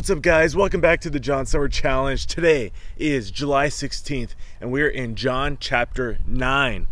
What's up, guys? Welcome back to the John Summer Challenge. Today is July 16th, and we're in John chapter 9.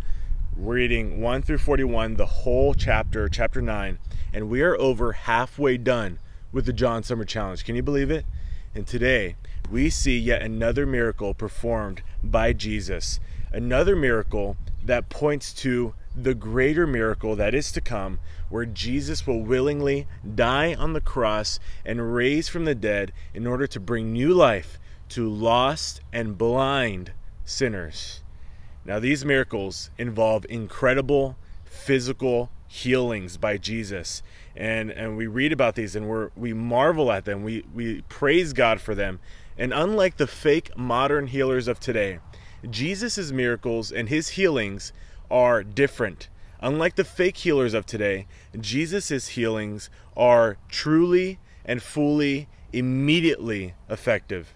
Reading 1 through 41, the whole chapter, chapter 9, and we are over halfway done with the John Summer Challenge. Can you believe it? And today, we see yet another miracle performed by Jesus. Another miracle that points to the greater miracle that is to come, where Jesus will willingly die on the cross and raise from the dead in order to bring new life to lost and blind sinners. Now, these miracles involve incredible physical healings by Jesus. And, and we read about these and we we marvel at them. We, we praise God for them. And unlike the fake modern healers of today, Jesus' miracles and his healings are different. Unlike the fake healers of today, Jesus' healings are truly and fully, immediately effective.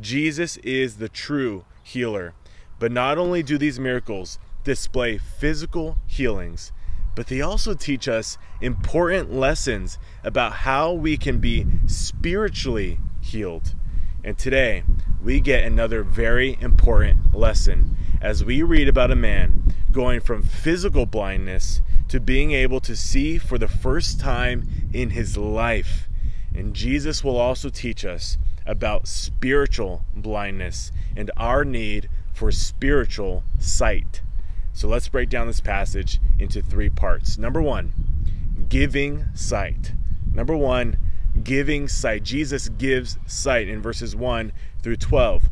Jesus is the true healer. But not only do these miracles display physical healings, but they also teach us important lessons about how we can be spiritually healed. And today, we get another very important lesson as we read about a man going from physical blindness to being able to see for the first time in his life. And Jesus will also teach us about spiritual blindness and our need for spiritual sight. So let's break down this passage into three parts. Number one, giving sight. Number one, giving sight. Jesus gives sight in verses 1 through 12.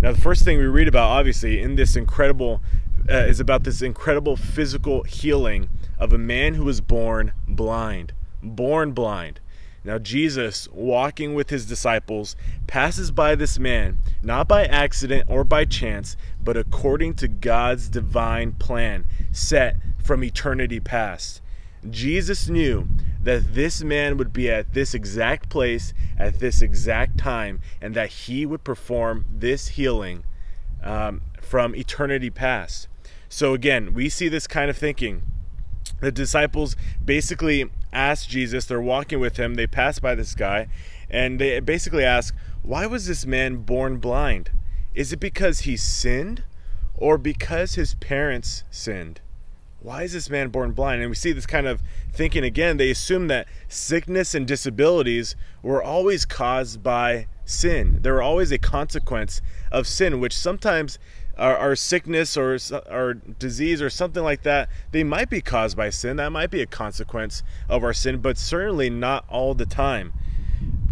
Now, the first thing we read about, obviously, in this incredible uh, is about this incredible physical healing of a man who was born blind. Born blind. Now, Jesus, walking with his disciples, passes by this man, not by accident or by chance, but according to God's divine plan set from eternity past. Jesus knew that this man would be at this exact place at this exact time and that he would perform this healing um, from eternity past. So again, we see this kind of thinking. The disciples basically ask Jesus, they're walking with him, they pass by this guy, and they basically ask, Why was this man born blind? Is it because he sinned or because his parents sinned? Why is this man born blind? And we see this kind of thinking again. They assume that sickness and disabilities were always caused by sin. They were always a consequence of sin, which sometimes our, our sickness or our disease or something like that, they might be caused by sin. That might be a consequence of our sin, but certainly not all the time.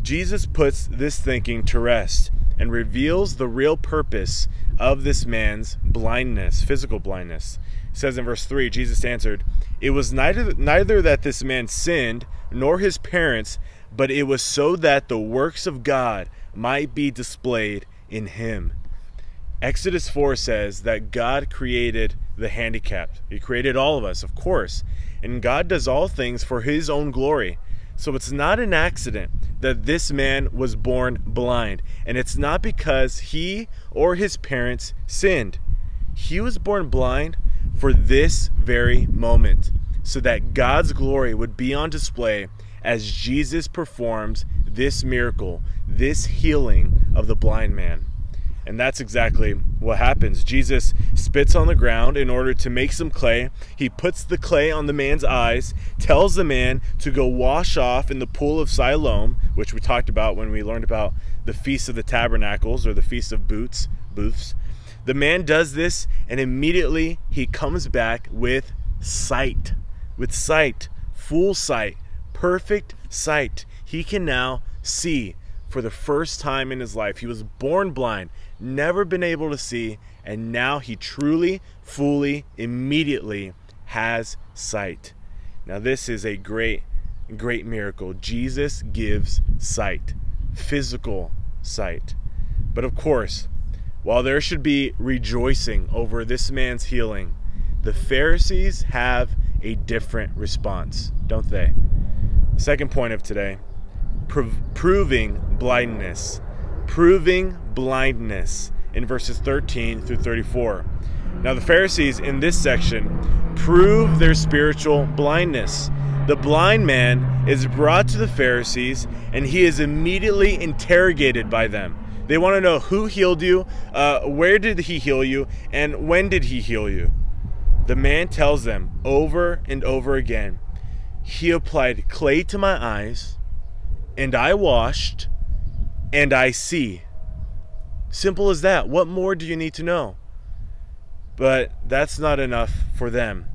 Jesus puts this thinking to rest and reveals the real purpose of this man's blindness, physical blindness. It says in verse 3, Jesus answered, It was neither, neither that this man sinned, nor his parents, but it was so that the works of God might be displayed in him. Exodus 4 says that God created the handicapped. He created all of us, of course. And God does all things for his own glory. So it's not an accident that this man was born blind. And it's not because he or his parents sinned. He was born blind for this very moment, so that God's glory would be on display as Jesus performs this miracle, this healing of the blind man. And that's exactly what happens. Jesus spits on the ground in order to make some clay. He puts the clay on the man's eyes, tells the man to go wash off in the pool of Siloam, which we talked about when we learned about the Feast of the Tabernacles or the Feast of Booths, booths. The man does this and immediately he comes back with sight. With sight, full sight, perfect sight. He can now see for the first time in his life. He was born blind, never been able to see, and now he truly, fully, immediately has sight. Now, this is a great, great miracle. Jesus gives sight, physical sight. But of course, while there should be rejoicing over this man's healing, the Pharisees have a different response, don't they? Second point of today proving blindness. Proving blindness in verses 13 through 34. Now, the Pharisees in this section prove their spiritual blindness. The blind man is brought to the Pharisees and he is immediately interrogated by them. They want to know who healed you, uh, where did he heal you, and when did he heal you. The man tells them over and over again He applied clay to my eyes, and I washed, and I see. Simple as that. What more do you need to know? But that's not enough for them.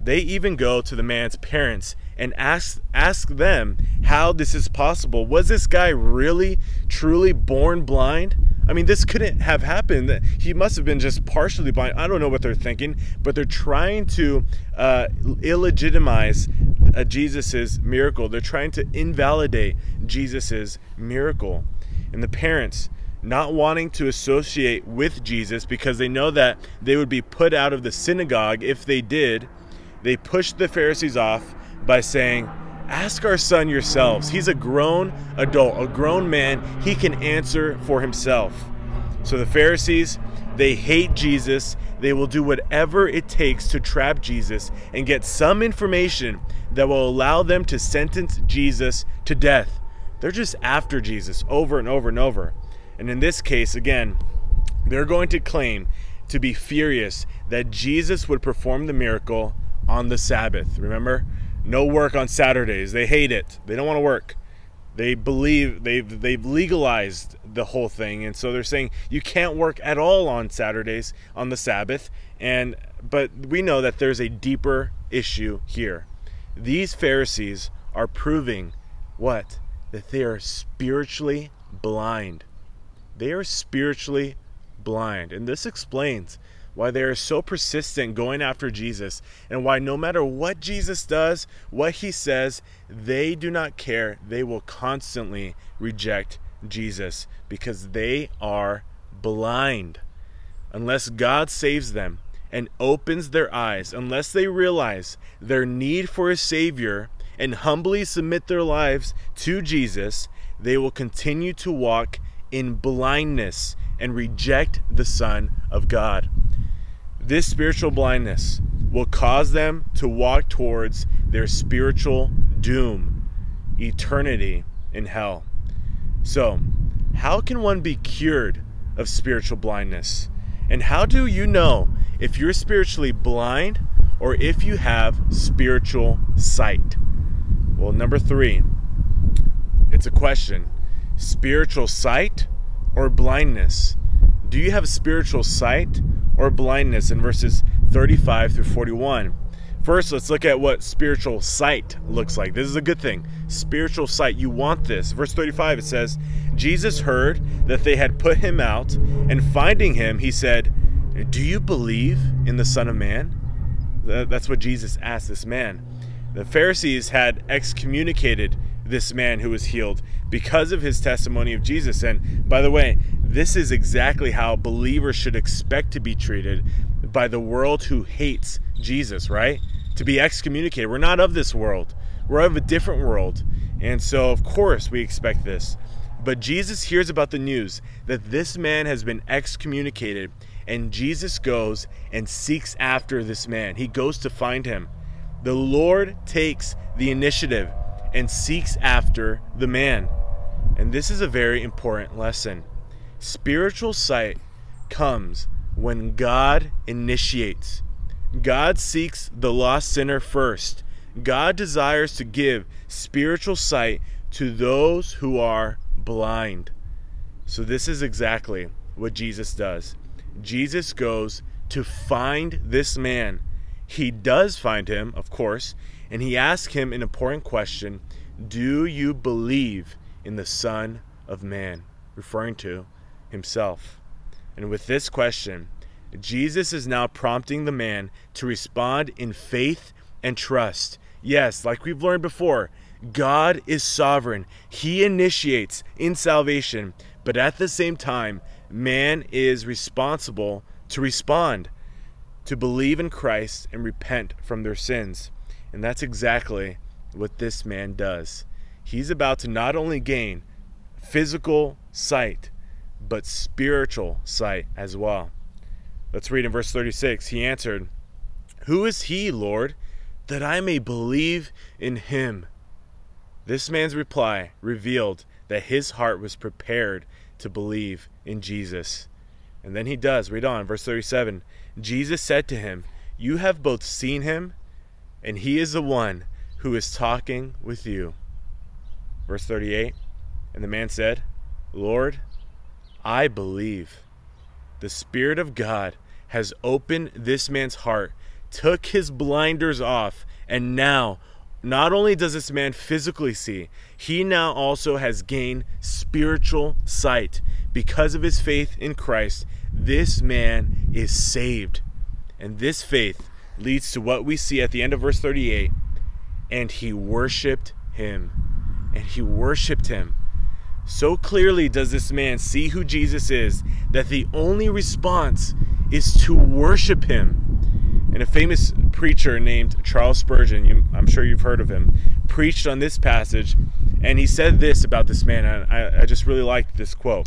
They even go to the man's parents and ask ask them how this is possible. Was this guy really truly born blind? I mean, this couldn't have happened. He must have been just partially blind. I don't know what they're thinking, but they're trying to uh, illegitimize uh, Jesus's miracle. They're trying to invalidate Jesus's miracle. And the parents, not wanting to associate with Jesus because they know that they would be put out of the synagogue if they did, they pushed the Pharisees off by saying, Ask our son yourselves. He's a grown adult, a grown man. He can answer for himself. So the Pharisees, they hate Jesus. They will do whatever it takes to trap Jesus and get some information that will allow them to sentence Jesus to death. They're just after Jesus over and over and over. And in this case, again, they're going to claim to be furious that Jesus would perform the miracle on the Sabbath. Remember? no work on Saturdays. They hate it. They don't want to work. They believe they've they've legalized the whole thing, and so they're saying you can't work at all on Saturdays on the Sabbath. And but we know that there's a deeper issue here. These Pharisees are proving what that they are spiritually blind. They are spiritually blind, and this explains why they are so persistent going after Jesus, and why no matter what Jesus does, what he says, they do not care. They will constantly reject Jesus because they are blind. Unless God saves them and opens their eyes, unless they realize their need for a Savior and humbly submit their lives to Jesus, they will continue to walk in blindness and reject the Son of God. This spiritual blindness will cause them to walk towards their spiritual doom, eternity in hell. So, how can one be cured of spiritual blindness? And how do you know if you're spiritually blind or if you have spiritual sight? Well, number three, it's a question spiritual sight or blindness? Do you have spiritual sight or blindness in verses 35 through 41? First, let's look at what spiritual sight looks like. This is a good thing. Spiritual sight, you want this. Verse 35, it says, Jesus heard that they had put him out, and finding him, he said, Do you believe in the Son of Man? That's what Jesus asked this man. The Pharisees had excommunicated this man who was healed because of his testimony of Jesus. And by the way, this is exactly how believers should expect to be treated by the world who hates Jesus, right? To be excommunicated. We're not of this world, we're of a different world. And so, of course, we expect this. But Jesus hears about the news that this man has been excommunicated, and Jesus goes and seeks after this man. He goes to find him. The Lord takes the initiative and seeks after the man. And this is a very important lesson. Spiritual sight comes when God initiates. God seeks the lost sinner first. God desires to give spiritual sight to those who are blind. So, this is exactly what Jesus does. Jesus goes to find this man. He does find him, of course, and he asks him an important question Do you believe in the Son of Man? Referring to himself. And with this question, Jesus is now prompting the man to respond in faith and trust. Yes, like we've learned before, God is sovereign. He initiates in salvation, but at the same time, man is responsible to respond, to believe in Christ and repent from their sins. And that's exactly what this man does. He's about to not only gain physical sight, but spiritual sight as well. Let's read in verse 36. He answered, Who is he, Lord, that I may believe in him? This man's reply revealed that his heart was prepared to believe in Jesus. And then he does. Read on, verse 37. Jesus said to him, You have both seen him, and he is the one who is talking with you. Verse 38. And the man said, Lord, I believe. The Spirit of God has opened this man's heart, took his blinders off, and now not only does this man physically see, he now also has gained spiritual sight. Because of his faith in Christ, this man is saved. And this faith leads to what we see at the end of verse 38 and he worshiped him. And he worshiped him. So clearly does this man see who Jesus is that the only response is to worship him. And a famous preacher named Charles Spurgeon, you, I'm sure you've heard of him, preached on this passage, and he said this about this man. I, I just really liked this quote.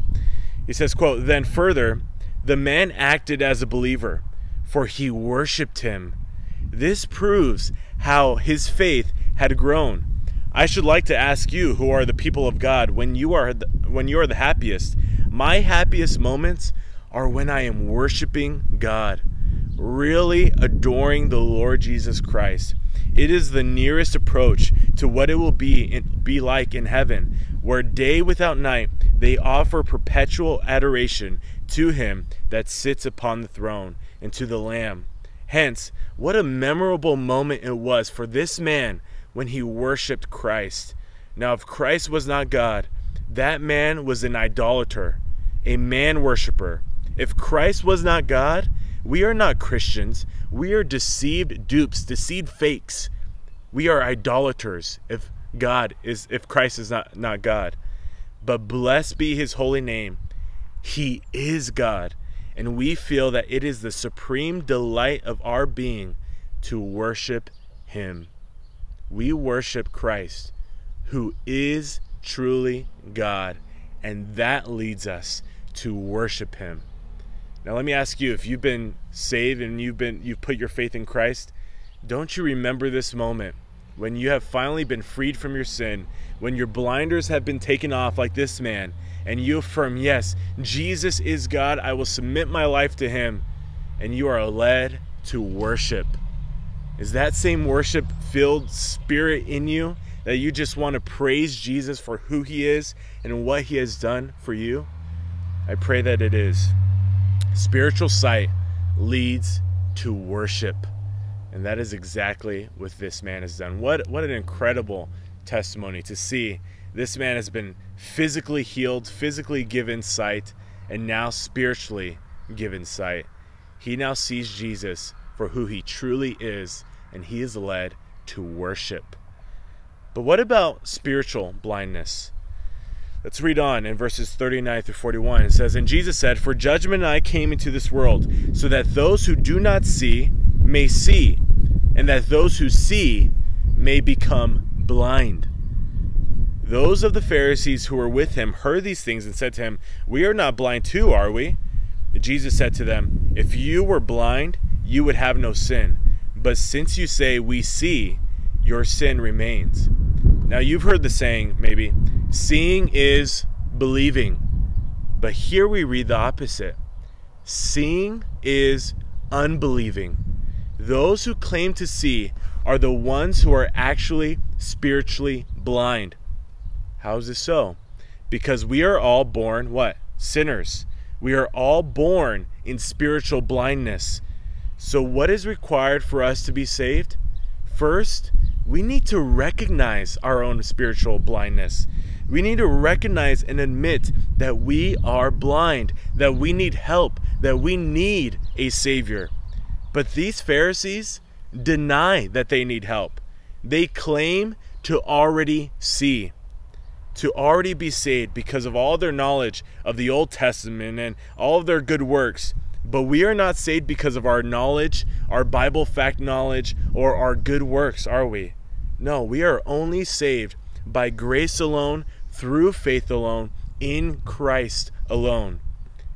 He says, quote, Then further, the man acted as a believer, for he worshipped him. This proves how his faith had grown. I should like to ask you, who are the people of God, when you are the, when you are the happiest. My happiest moments are when I am worshiping God really adoring the Lord Jesus Christ. It is the nearest approach to what it will be be like in heaven, where day without night they offer perpetual adoration to him that sits upon the throne and to the Lamb. Hence, what a memorable moment it was for this man when he worshiped Christ. Now, if Christ was not God, that man was an idolater, a man worshiper. If Christ was not God, we are not Christians. We are deceived dupes, deceived fakes. We are idolaters if God is if Christ is not, not God. But blessed be his holy name. He is God. And we feel that it is the supreme delight of our being to worship him. We worship Christ, who is truly God, and that leads us to worship him. Now let me ask you if you've been saved and you've been you've put your faith in Christ, don't you remember this moment when you have finally been freed from your sin, when your blinders have been taken off like this man, and you affirm, "Yes, Jesus is God. I will submit my life to him." And you are led to worship. Is that same worship filled spirit in you that you just want to praise Jesus for who he is and what he has done for you? I pray that it is. Spiritual sight leads to worship. And that is exactly what this man has done. What, what an incredible testimony to see. This man has been physically healed, physically given sight, and now spiritually given sight. He now sees Jesus for who he truly is, and he is led to worship. But what about spiritual blindness? Let's read on in verses 39 through 41. It says, And Jesus said, For judgment I came into this world, so that those who do not see may see, and that those who see may become blind. Those of the Pharisees who were with him heard these things and said to him, We are not blind too, are we? Jesus said to them, If you were blind, you would have no sin. But since you say, We see, your sin remains. Now, you've heard the saying, maybe, seeing is believing. But here we read the opposite seeing is unbelieving. Those who claim to see are the ones who are actually spiritually blind. How is this so? Because we are all born what? Sinners. We are all born in spiritual blindness. So, what is required for us to be saved? First, we need to recognize our own spiritual blindness. We need to recognize and admit that we are blind, that we need help, that we need a Savior. But these Pharisees deny that they need help. They claim to already see, to already be saved because of all their knowledge of the Old Testament and all of their good works. But we are not saved because of our knowledge, our Bible fact knowledge, or our good works, are we? No, we are only saved by grace alone, through faith alone, in Christ alone.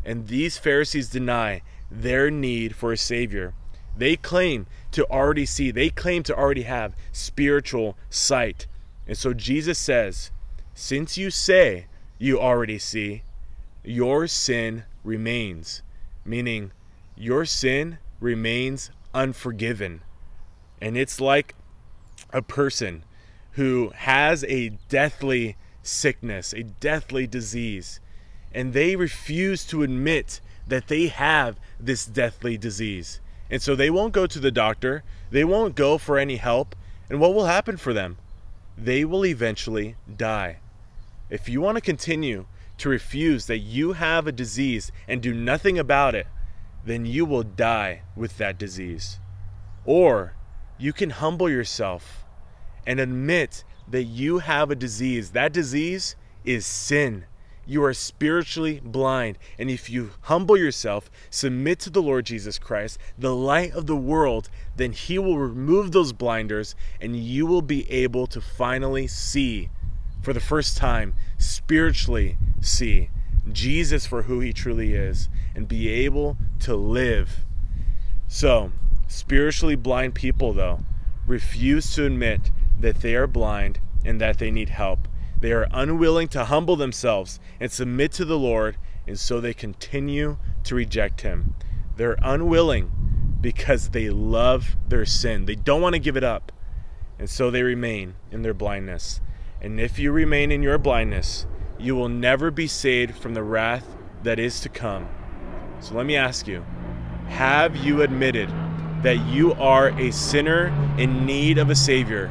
And these Pharisees deny their need for a Savior. They claim to already see, they claim to already have spiritual sight. And so Jesus says, Since you say you already see, your sin remains, meaning your sin remains unforgiven. And it's like a person who has a deathly sickness, a deathly disease, and they refuse to admit that they have this deathly disease. And so they won't go to the doctor, they won't go for any help, and what will happen for them? They will eventually die. If you want to continue to refuse that you have a disease and do nothing about it, then you will die with that disease. Or you can humble yourself and admit that you have a disease. That disease is sin. You are spiritually blind. And if you humble yourself, submit to the Lord Jesus Christ, the light of the world, then He will remove those blinders and you will be able to finally see for the first time, spiritually see Jesus for who He truly is and be able to live. So, spiritually blind people, though, refuse to admit that they are blind and that they need help. They are unwilling to humble themselves and submit to the Lord, and so they continue to reject Him. They're unwilling because they love their sin. They don't want to give it up, and so they remain in their blindness. And if you remain in your blindness, you will never be saved from the wrath that is to come. So let me ask you have you admitted that you are a sinner in need of a Savior?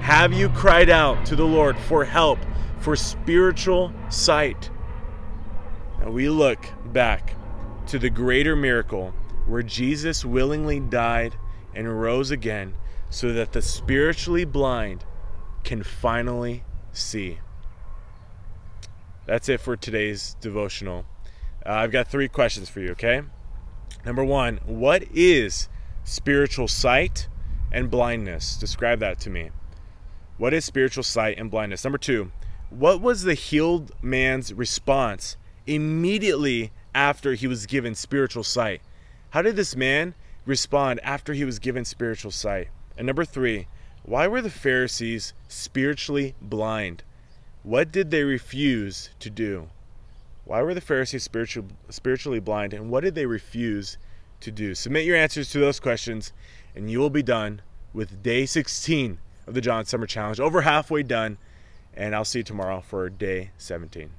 Have you cried out to the Lord for help, for spiritual sight? Now we look back to the greater miracle where Jesus willingly died and rose again so that the spiritually blind can finally see. That's it for today's devotional. Uh, I've got three questions for you, okay? Number one, what is spiritual sight and blindness? Describe that to me. What is spiritual sight and blindness? Number two, what was the healed man's response immediately after he was given spiritual sight? How did this man respond after he was given spiritual sight? And number three, why were the Pharisees spiritually blind? What did they refuse to do? Why were the Pharisees spiritual, spiritually blind and what did they refuse to do? Submit your answers to those questions and you will be done with day 16 of the John Summer Challenge. Over halfway done, and I'll see you tomorrow for day 17.